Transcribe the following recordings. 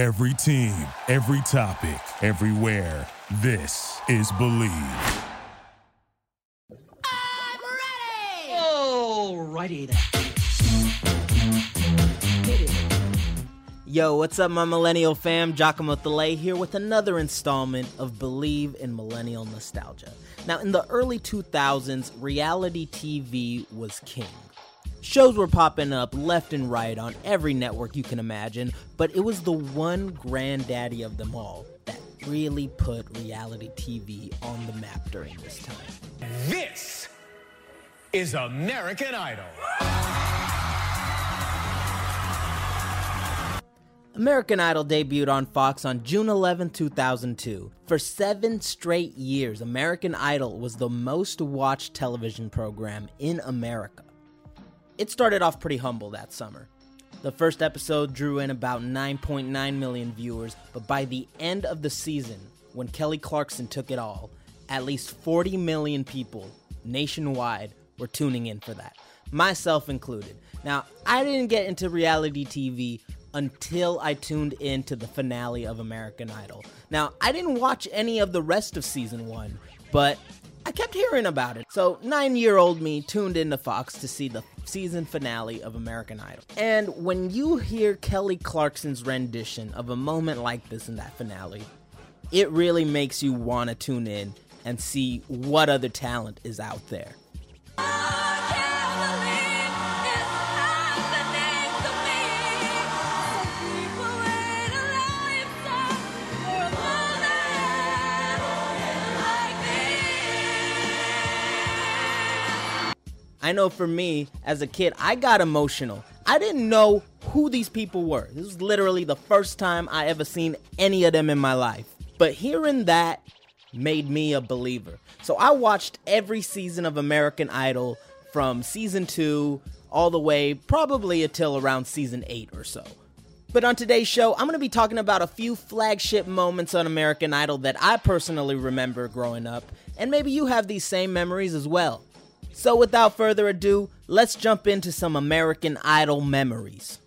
Every team, every topic, everywhere. This is Bleav. I'm ready! Alrighty then. Yo, what's up, my millennial fam? Giacomo Thillet here with another installment of Bleav in Millennial Nostalgia. Now, in the early 2000s, reality TV was king. Shows were popping up left and right on every network you can imagine, but it was the one granddaddy of them all that really put reality TV on the map during this time. This is American Idol. American Idol debuted on Fox on June 11, 2002. For seven straight years, American Idol was the most watched television program in America. It started off pretty humble that summer. The first episode drew in about 9.9 million viewers, but by the end of the season, when Kelly Clarkson took it all, at least 40 million people nationwide were tuning in for that, myself included. Now, I didn't get into reality TV until I tuned in to the finale of American Idol. Now, I didn't watch any of the rest of season one, but I kept hearing about it. So, nine year old me tuned into Fox to see the season finale of American Idol. And when you hear Kelly Clarkson's rendition of a moment like this in that finale, it really makes you want to tune in and see what other talent is out there. Oh, I know for me, as a kid, I got emotional. I didn't know who these people were. This was literally the first time I ever seen any of them in my life. But hearing that made me a believer. So I watched every season of American Idol from season 2 all the way probably until around season 8 or so. But on today's show, I'm going to be talking about a few flagship moments on American Idol that I personally remember growing up, and maybe you have these same memories as well. So, without further ado, let's jump into some American Idol memories.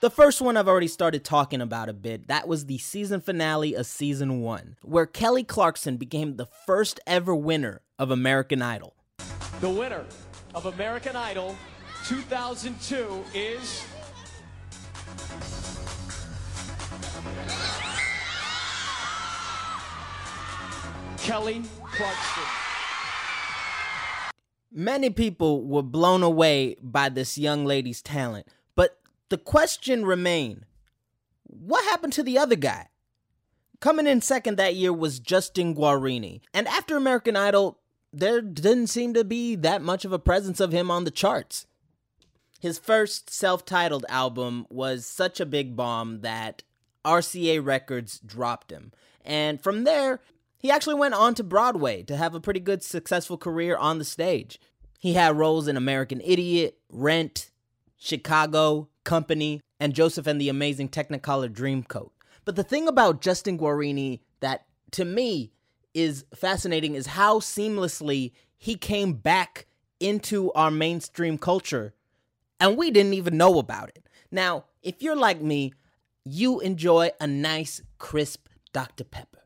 The first one I've already started talking about a bit. That was the season finale of season one, where Kelly Clarkson became the first ever winner of American Idol. The winner of American Idol 2002 is. Kelly Clarkson. Many people were blown away by this young lady's talent, but the question remained what happened to the other guy? Coming in second that year was Justin Guarini, and after American Idol, there didn't seem to be that much of a presence of him on the charts. His first self titled album was such a big bomb that RCA Records dropped him. And from there, he actually went on to Broadway to have a pretty good, successful career on the stage. He had roles in American Idiot, Rent, Chicago, Company, and Joseph and the Amazing Technicolor Dreamcoat. But the thing about Justin Guarini that to me is fascinating is how seamlessly he came back into our mainstream culture and we didn't even know about it. Now, if you're like me, you enjoy a nice, crisp Dr. Pepper.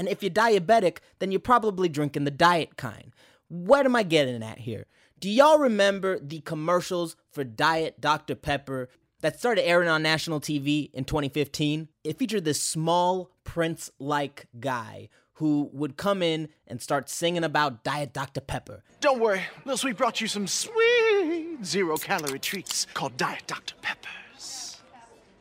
And if you're diabetic, then you're probably drinking the diet kind. What am I getting at here? Do y'all remember the commercials for Diet Dr. Pepper that started airing on national TV in 2015? It featured this small prince like guy who would come in and start singing about Diet Dr. Pepper. Don't worry, Lil Sweet brought you some sweet zero calorie treats called Diet Dr. Peppers.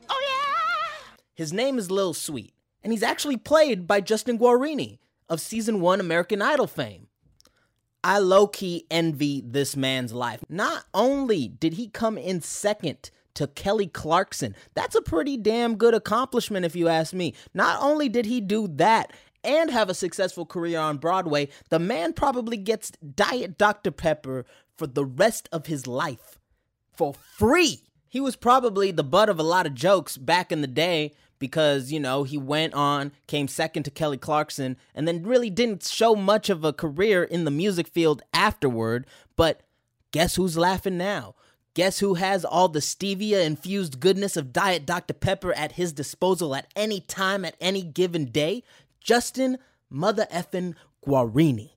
Oh, yeah! His name is Lil Sweet, and he's actually played by Justin Guarini of season one American Idol fame. I low key envy this man's life. Not only did he come in second to Kelly Clarkson, that's a pretty damn good accomplishment if you ask me. Not only did he do that and have a successful career on Broadway, the man probably gets Diet Dr. Pepper for the rest of his life for free. He was probably the butt of a lot of jokes back in the day because, you know, he went on, came second to Kelly Clarkson, and then really didn't show much of a career in the music field afterward. But guess who's laughing now? Guess who has all the stevia infused goodness of Diet Dr. Pepper at his disposal at any time, at any given day? Justin Mother effin' Guarini.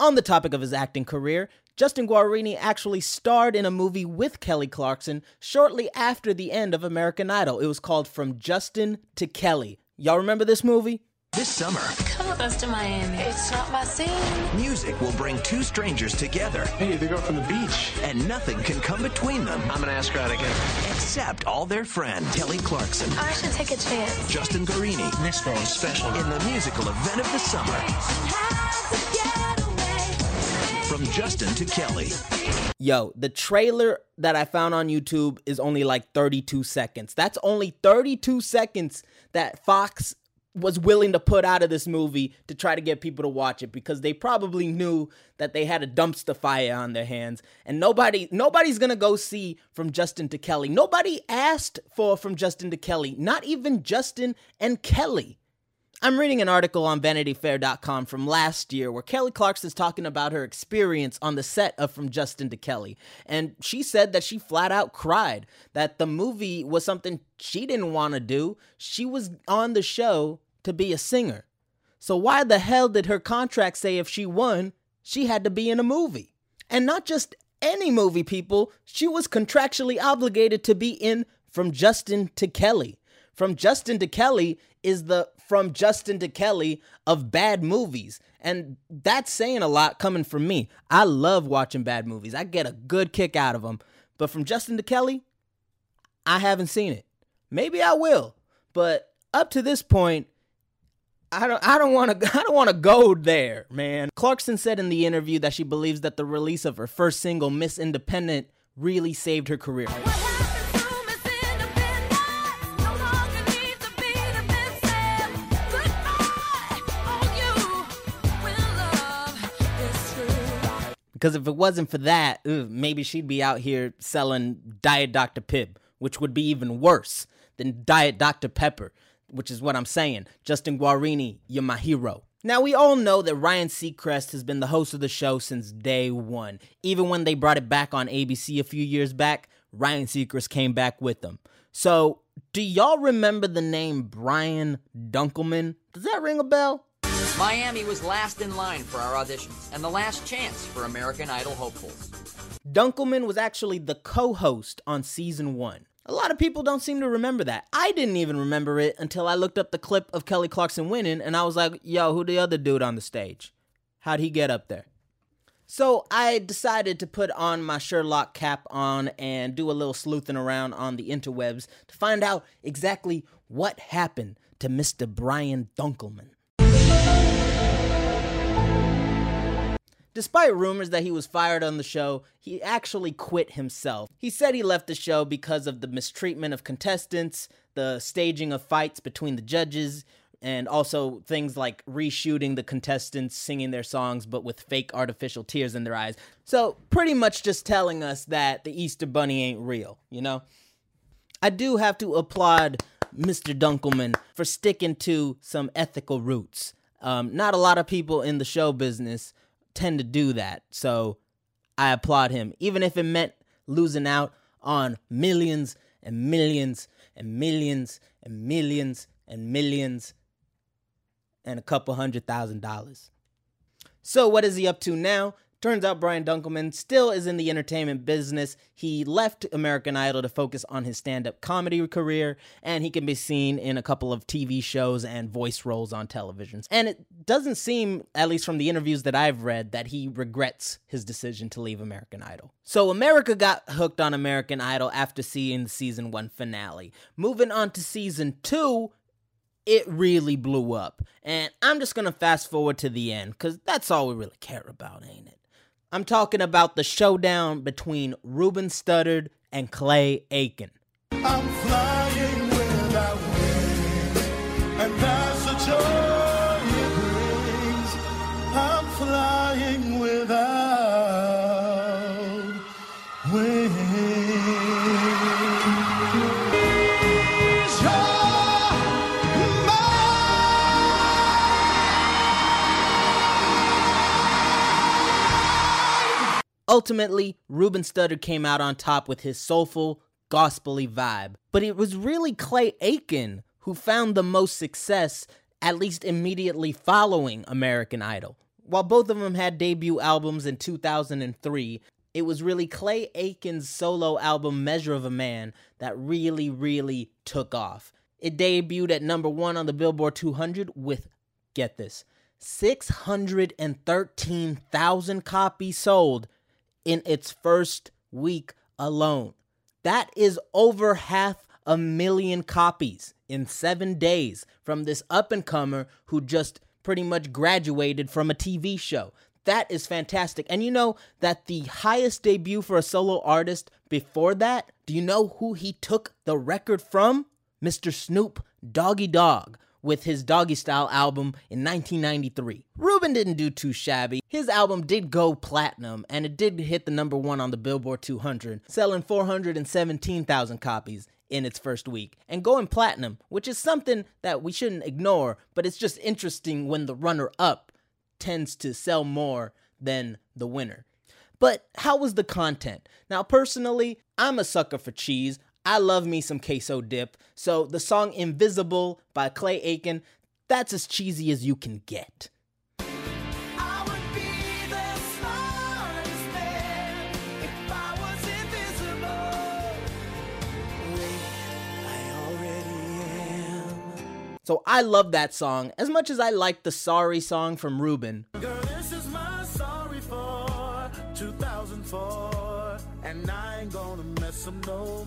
On the topic of his acting career, Justin Guarini actually starred in a movie with Kelly Clarkson shortly after the end of American Idol. It was called From Justin to Kelly. Y'all remember this movie? This summer, Come with us to Miami. It's not my scene. music will bring two strangers together, Hey, they go from the beach. and nothing can come between them I'm gonna ask her out again. except all their friend Kelly Clarkson, I should take a chance. Justin Guarini, This girl is special. in the musical event of the summer. From Justin to Kelly. Yo, the trailer that I found on YouTube is only like 32 seconds. That's only 32 seconds that Fox was willing to put out of this movie to try to get people to watch it because they probably knew that they had a dumpster fire on their hands and nobody nobody's going to go see from Justin to Kelly. Nobody asked for from Justin to Kelly, not even Justin and Kelly. I'm reading an article on VanityFair.com from last year where Kelly Clarkson's talking about her experience on the set of From Justin to Kelly. And she said that she flat out cried, that the movie was something she didn't want to do. She was on the show to be a singer. So why the hell did her contract say if she won, she had to be in a movie? And not just any movie, people. She was contractually obligated to be in From Justin to Kelly. From Justin to Kelly is the From Justin to Kelly of bad movies. And that's saying a lot coming from me. I love watching bad movies, I get a good kick out of them. But From Justin to Kelly, I haven't seen it. Maybe I will. But up to this point, I don't I don't want to I don't want to go there, man. Clarkson said in the interview that she believes that the release of her first single Miss Independent really saved her career. Because if it wasn't for that, ugh, maybe she'd be out here selling Diet Dr. Pibb, which would be even worse than Diet Dr. Pepper, which is what I'm saying. Justin Guarini, you're my hero. Now, we all know that Ryan Seacrest has been the host of the show since day one. Even when they brought it back on ABC a few years back, Ryan Seacrest came back with them. So, do y'all remember the name Brian Dunkleman? Does that ring a bell? Miami was last in line for our auditions and the last chance for American Idol hopefuls. Dunkleman was actually the co host on season one. A lot of people don't seem to remember that. I didn't even remember it until I looked up the clip of Kelly Clarkson winning and I was like, yo, who the other dude on the stage? How'd he get up there? So I decided to put on my Sherlock cap on and do a little sleuthing around on the interwebs to find out exactly what happened to Mr. Brian Dunkleman. Despite rumors that he was fired on the show, he actually quit himself. He said he left the show because of the mistreatment of contestants, the staging of fights between the judges, and also things like reshooting the contestants singing their songs but with fake artificial tears in their eyes. So, pretty much just telling us that the Easter Bunny ain't real, you know? I do have to applaud Mr. Dunkleman for sticking to some ethical roots. Um, not a lot of people in the show business tend to do that, so I applaud him, even if it meant losing out on millions and millions and millions and millions and millions and a couple hundred thousand dollars. So, what is he up to now? Turns out Brian Dunkleman still is in the entertainment business. He left American Idol to focus on his stand up comedy career, and he can be seen in a couple of TV shows and voice roles on television. And it doesn't seem, at least from the interviews that I've read, that he regrets his decision to leave American Idol. So, America got hooked on American Idol after seeing the season one finale. Moving on to season two, it really blew up. And I'm just gonna fast forward to the end, because that's all we really care about, ain't it? I'm talking about the showdown between Ruben Studdard and Clay Aiken. Ultimately, Ruben Studdard came out on top with his soulful, gospely vibe. But it was really Clay Aiken who found the most success, at least immediately following American Idol. While both of them had debut albums in 2003, it was really Clay Aiken's solo album Measure of a Man that really, really took off. It debuted at number one on the Billboard 200 with, get this, 613,000 copies sold in its first week alone. That is over half a million copies in seven days from this up and comer who just pretty much graduated from a TV show. That is fantastic. And you know that the highest debut for a solo artist before that, do you know who he took the record from? Mr. Snoop Doggy Dogg with his Doggy Style album in 1993. Ruben didn't do too shabby. His album did go platinum and it did hit the number one on the Billboard 200, selling 417,000 copies in its first week and going platinum, which is something that we shouldn't ignore, but it's just interesting when the runner up tends to sell more than the winner. But how was the content? Now, personally, I'm a sucker for cheese. I love me some queso dip. So the song Invisible by Clay Aiken, that's as cheesy as you can get. So I love that song as much as I like the Sorry song from Ruben. Girl, this is my sorry for 2004, and I ain't gonna mess no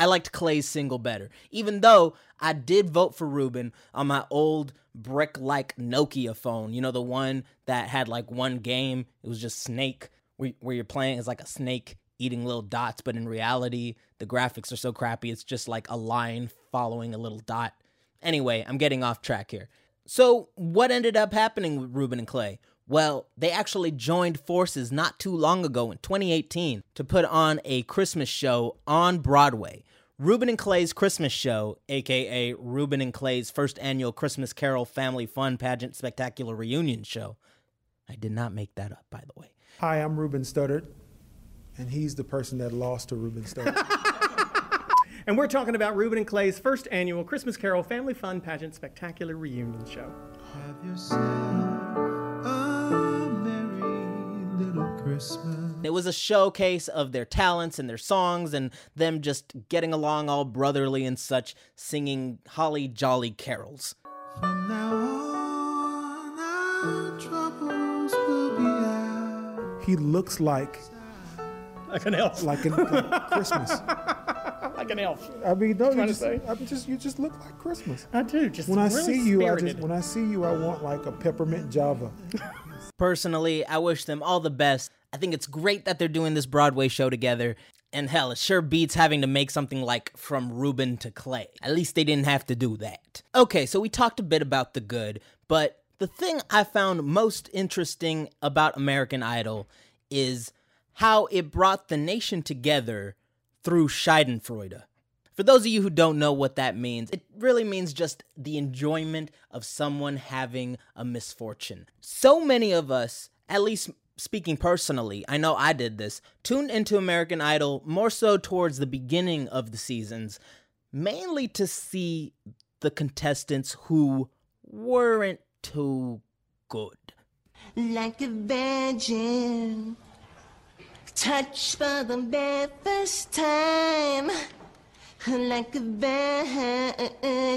I liked Clay's single better, even though I did vote for Ruben on my old brick like Nokia phone. You know, the one that had like one game, it was just Snake, where, where you're playing as like a snake eating little dots, but in reality, the graphics are so crappy, it's just like a line following a little dot. Anyway, I'm getting off track here. So, what ended up happening with Ruben and Clay? Well, they actually joined forces not too long ago in 2018 to put on a Christmas show on Broadway. Ruben and Clay's Christmas Show, aka Ruben and Clay's first annual Christmas Carol Family Fun Pageant Spectacular Reunion Show. I did not make that up, by the way. Hi, I'm Ruben Studdard, and he's the person that lost to Ruben Studdard. And we're talking about Ruben and Clay's first annual Christmas Carol Family Fun Pageant Spectacular Reunion Show. Christmas. It was a showcase of their talents and their songs and them just getting along all brotherly and such, singing holly jolly carols. From now on, our troubles will be out. he looks like Like an elf. like, in, like Christmas. like an elf. I mean, don't you Trying to just, say. I mean, just you just look like Christmas. I do. Just When I really see you, I just when I see you, I want like a peppermint Java. Personally, I wish them all the best. I think it's great that they're doing this Broadway show together. And hell, it sure beats having to make something like From Ruben to Clay. At least they didn't have to do that. Okay, so we talked a bit about the good, but the thing I found most interesting about American Idol is how it brought the nation together through Schadenfreude. For those of you who don't know what that means, it really means just the enjoyment of someone having a misfortune. So many of us, at least speaking personally, I know I did this, tuned into American Idol more so towards the beginning of the seasons, mainly to see the contestants who weren't too good. like a virgin. touched for the very first time, like a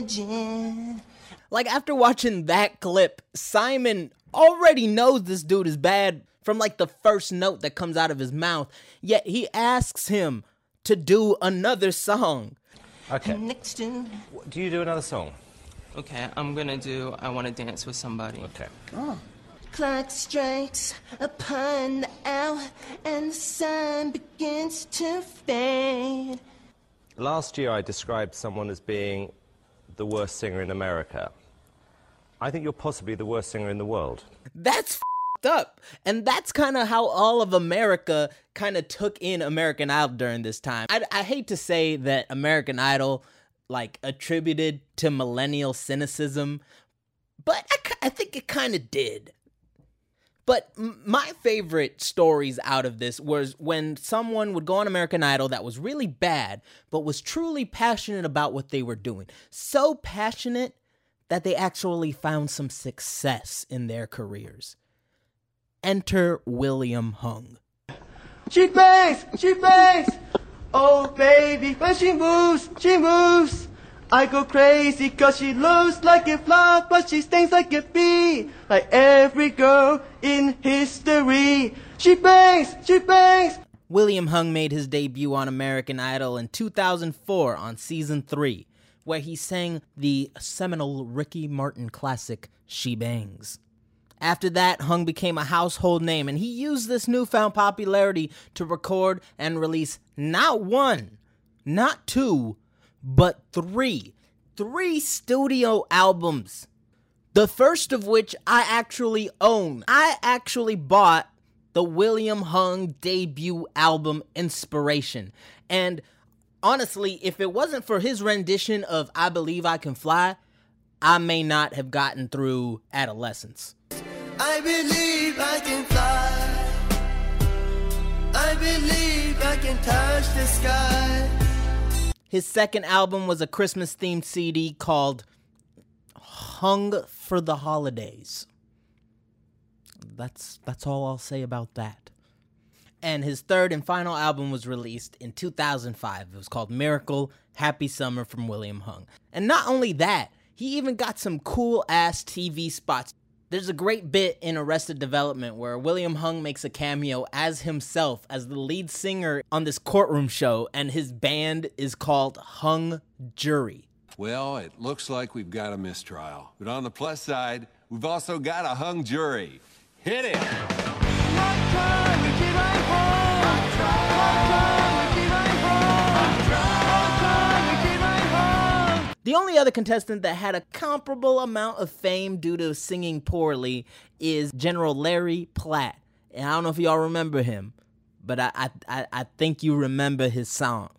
virgin. Like after watching that clip, Simon already knows this dude is bad from like the first note that comes out of his mouth. Yet he asks him to do another song. Okay. Next to Do you do another song? Okay, I'm gonna do I Wanna Dance with Somebody. Okay. Oh. clock strikes upon the hour, and the sun begins to fade. Last year, I described someone as being the worst singer in America. I think you're possibly the worst singer in the world. That's fed up. And that's kind of how all of America kind of took in American Idol during this time. I, I hate to say that American Idol like attributed to millennial cynicism, but I, I think it kind of did. But my favorite stories out of this was when someone would go on American Idol that was really bad, but was truly passionate about what they were doing. So passionate that they actually found some success in their careers. Enter William Hung. She bangs, she bangs. Oh baby, when she moves, she moves. I go crazy cause she looks like a flower, but she stings like a bee. Like every girl in history. She bangs, she bangs. William Hung made his debut on American Idol in 2004 on season 3, where he sang the seminal Ricky Martin classic, She Bangs. After that, Hung became a household name, and he used this newfound popularity to record and release not one, not two, but three. Three studio albums. The first of which I actually own. I actually bought the William Hung debut album Inspiration. And honestly, if it wasn't for his rendition of I Believe I Can Fly, I may not have gotten through adolescence. I believe I can fly. I believe I can touch the sky. His second album was a Christmas themed CD called Hung for the Holidays. That's that's all I'll say about that. And his third and final album was released in 2005. It was called Miracle Happy Summer from William Hung. And not only that, he even got some cool ass TV spots. There's a great bit in Arrested Development where William Hung makes a cameo as himself as the lead singer on this courtroom show, and his band is called Hung Jury. Well, it looks like we've got a mistrial. But on the plus side, we've also got a hung jury. Hit it! The only other contestant that had a comparable amount of fame due to singing poorly is General Larry Platt. And I don't know if y'all remember him, but I I, I, think you remember his song.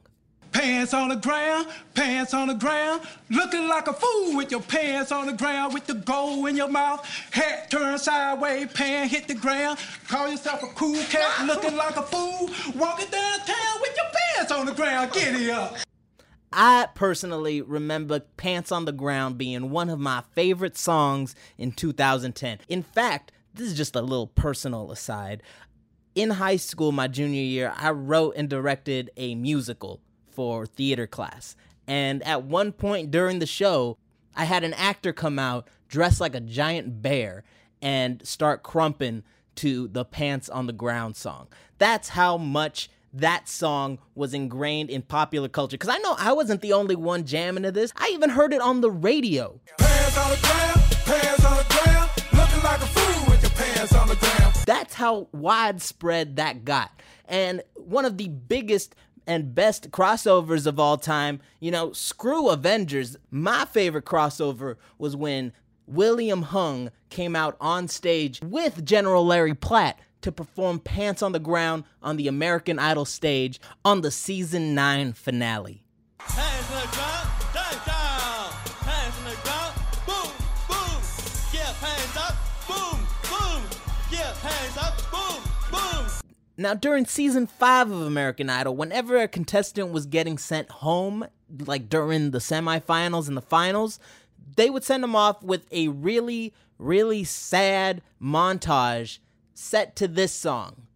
Pants on the ground, pants on the ground, looking like a fool with your pants on the ground, with the gold in your mouth, hat turned sideways, pants hit the ground. Call yourself a cool cat, looking like a fool, walking downtown with your pants on the ground. Get it up. I personally remember Pants on the Ground being one of my favorite songs in 2010. In fact, this is just a little personal aside. In high school, my junior year, I wrote and directed a musical for theater class. And at one point during the show, I had an actor come out dressed like a giant bear and start crumping to the Pants on the Ground song. That's how much that song was ingrained in popular culture. Because I know I wasn't the only one jamming to this. I even heard it on the radio. Pants on the ground, pants on the ground, looking like a fool with your pants on the ground. That's how widespread that got. And one of the biggest and best crossovers of all time, you know, screw Avengers. My favorite crossover was when William Hung came out on stage with General Larry Platt to perform Pants on the Ground on the American Idol stage on the season 9 finale. Hands on the ground. Hands on the ground, boom, boom. Yeah, up, boom, boom. Yeah, up, boom, boom. Now, during season 5 of American Idol, whenever a contestant was getting sent home, like during the semifinals and the finals, they would send them off with a really, really sad montage set to this song.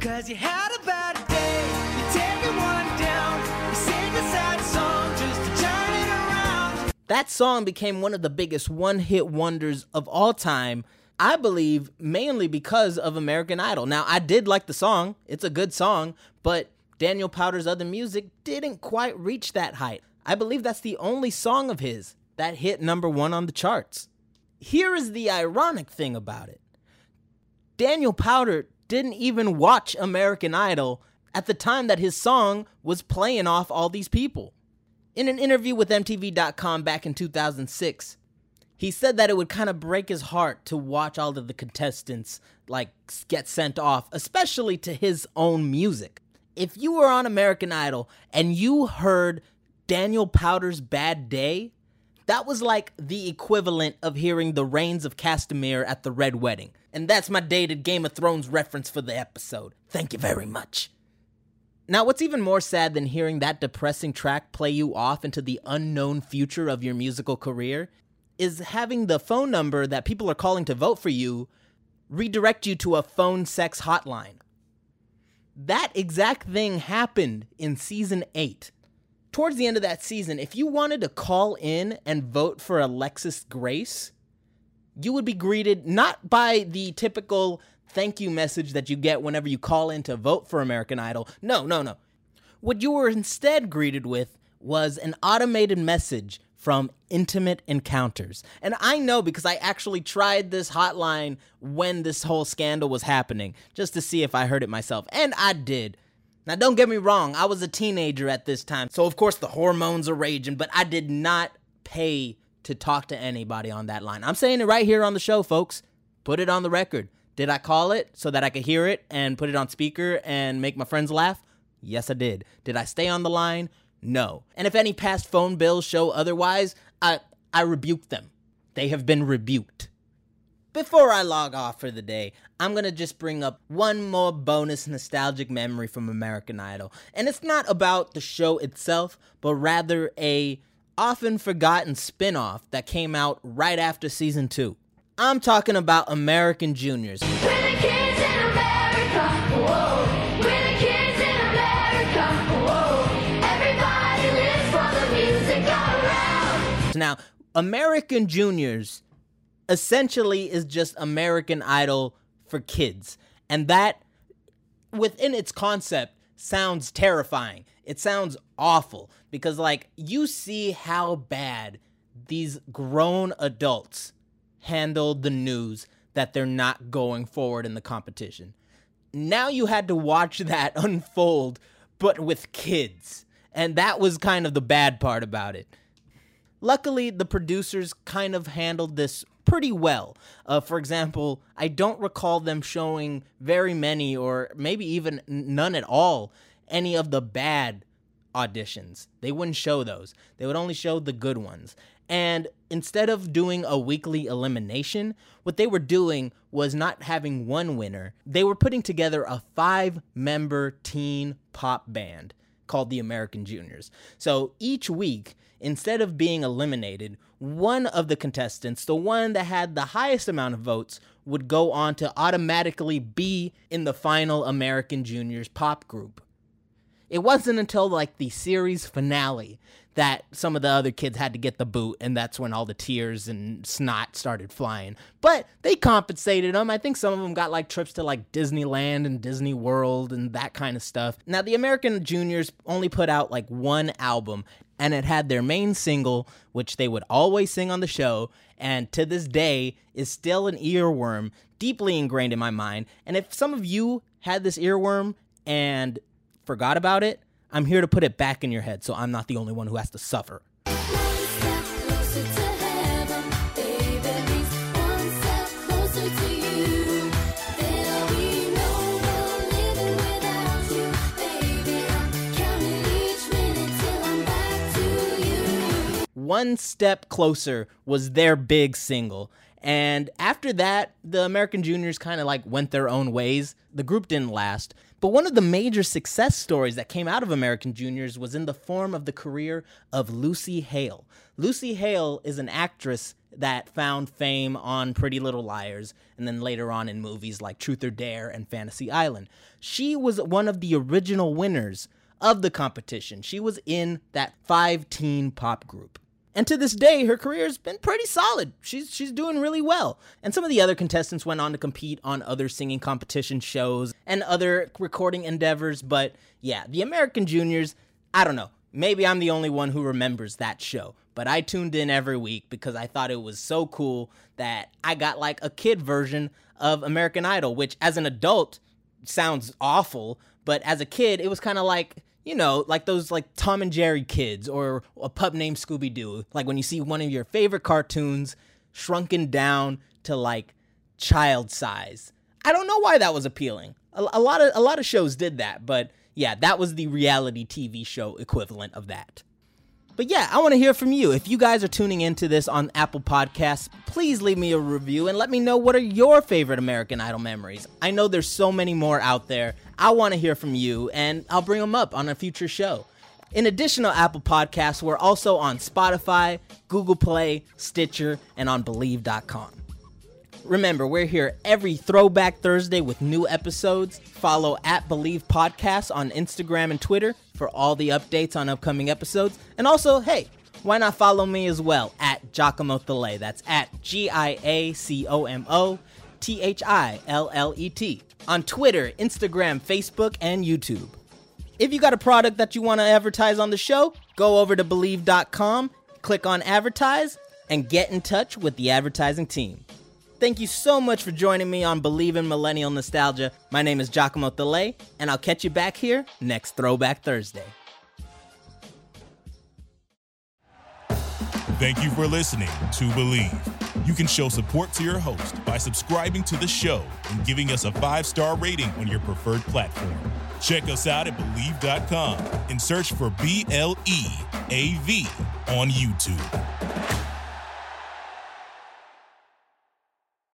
Cause you had a bad day, you take everyone down, you sing a sad song just to turn it around. That song became one of the biggest one hit wonders of all time. I believe mainly because of American Idol. Now, I did like the song, it's a good song, but Daniel Powter's other music didn't quite reach that height. I believe that's the only song of his that hit number one on the charts. Here is the ironic thing about it Daniel Powter didn't even watch American Idol at the time that his song was playing off all these people. In an interview with MTV.com back in 2006, he said that it would kind of break his heart to watch all of the contestants like get sent off, especially to his own music. If you were on American Idol and you heard Daniel Powter's Bad Day, that was like the equivalent of hearing the Rains of Castamere at the Red Wedding. And that's my dated Game of Thrones reference for the episode. Thank you very much. Now, what's even more sad than hearing that depressing track play you off into the unknown future of your musical career is having the phone number that people are calling to vote for you redirect you to a phone sex hotline. That exact thing happened in season 8. Towards the end of that season, if you wanted to call in and vote for Alexis Grace, you would be greeted not by the typical thank you message that you get whenever you call in to vote for American Idol. No, no, no. What you were instead greeted with was an automated message from Intimate Encounters. And I know because I actually tried this hotline when this whole scandal was happening, just to see if I heard it myself. And I did. Now, don't get me wrong, I was a teenager at this time, so of course the hormones are raging, but I did not pay to talk to anybody on that line. I'm saying it right here on the show, folks. Put it on the record. Did I call it so that I could hear it and put it on speaker and make my friends laugh? Yes, I did. Did I stay on the line? No. And if any past phone bills show otherwise, I I rebuke them. They have been rebuked. Before I log off for the day, I'm gonna just bring up one more bonus nostalgic memory from American Idol. And it's not about the show itself, but rather a often forgotten spin-off that came out right after season 2. I'm talking about American Juniors. Now, American Juniors essentially is just American Idol for kids. And that, within its concept, sounds terrifying. It sounds awful because, like, you see how bad these grown adults handled the news that they're not going forward in the competition. Now you had to watch that unfold, but with kids. And that was kind of the bad part about it. Luckily, the producers kind of handled this pretty well. Uh, for example, I don't recall them showing very many, or maybe even none at all, any of the bad auditions. They wouldn't show those, they would only show the good ones. And instead of doing a weekly elimination, what they were doing was not having one winner. They were putting together a five member teen pop band called the American Juniors. So each week, instead of being eliminated, one of the contestants, the one that had the highest amount of votes, would go on to automatically be in the final American Juniors pop group. It wasn't until like the series finale that some of the other kids had to get the boot, and that's when all the tears and snot started flying. But they compensated them. I think some of them got like trips to like Disneyland and Disney World and that kind of stuff. Now, the American Juniors only put out like one album, and it had their main single, which they would always sing on the show, and to this day is still an earworm deeply ingrained in my mind. And if some of you had this earworm and forgot about it, I'm here to put it back in your head so I'm not the only one who has to suffer. One Step Closer was their big single. And after that, the American Juniors kind of like went their own ways. The group didn't last. But one of the major success stories that came out of American Juniors was in the form of the career of Lucy Hale. Lucy Hale is an actress that found fame on Pretty Little Liars and then later on in movies like Truth or Dare and Fantasy Island. She was one of the original winners of the competition. She was in that five teen pop group. And to this day, her career has been pretty solid. She's she's doing really well. And some of the other contestants went on to compete on other singing competition shows and other recording endeavors. But yeah, the American Juniors, I don't know. Maybe I'm the only one who remembers that show. But I tuned in every week because I thought it was so cool that I got like a kid version of American Idol, which as an adult sounds awful. But as a kid, it was kind of like you know, like those like Tom and Jerry kids or a pup named Scooby Doo. Like when you see one of your favorite cartoons shrunken down to like child size. I don't know why that was appealing. A, a lot of a lot of shows did that, but yeah, that was the reality TV show equivalent of that. But yeah, I want to hear from you. If you guys are tuning into this on Apple Podcasts, please leave me a review and let me know what are your favorite American Idol memories. I know there's so many more out there. I want to hear from you, and I'll bring them up on a future show. In addition to Apple Podcasts, we're also on Spotify, Google Play, Stitcher, and on Bleav.com. Remember, we're here every Throwback Thursday with new episodes. Follow at Bleav Podcasts on Instagram and Twitter for all the updates on upcoming episodes. And also, hey, why not follow me as well at Giacomo Thillet? That's at G I A C O M O T H I L L E T on Twitter, Instagram, Facebook, and YouTube. If you got a product that you want to advertise on the show, go over to Bleav.com, click on Advertise, and get in touch with the advertising team. Thank you so much for joining me on Bleav in Millennial Nostalgia. My name is Giacomo Thillet, and I'll catch you back here next Throwback Thursday. Thank you for listening to Bleav. You can show support to your host by subscribing to the show and giving us a five star rating on your preferred platform. Check us out at Bleav.com and search for B L E A V on YouTube.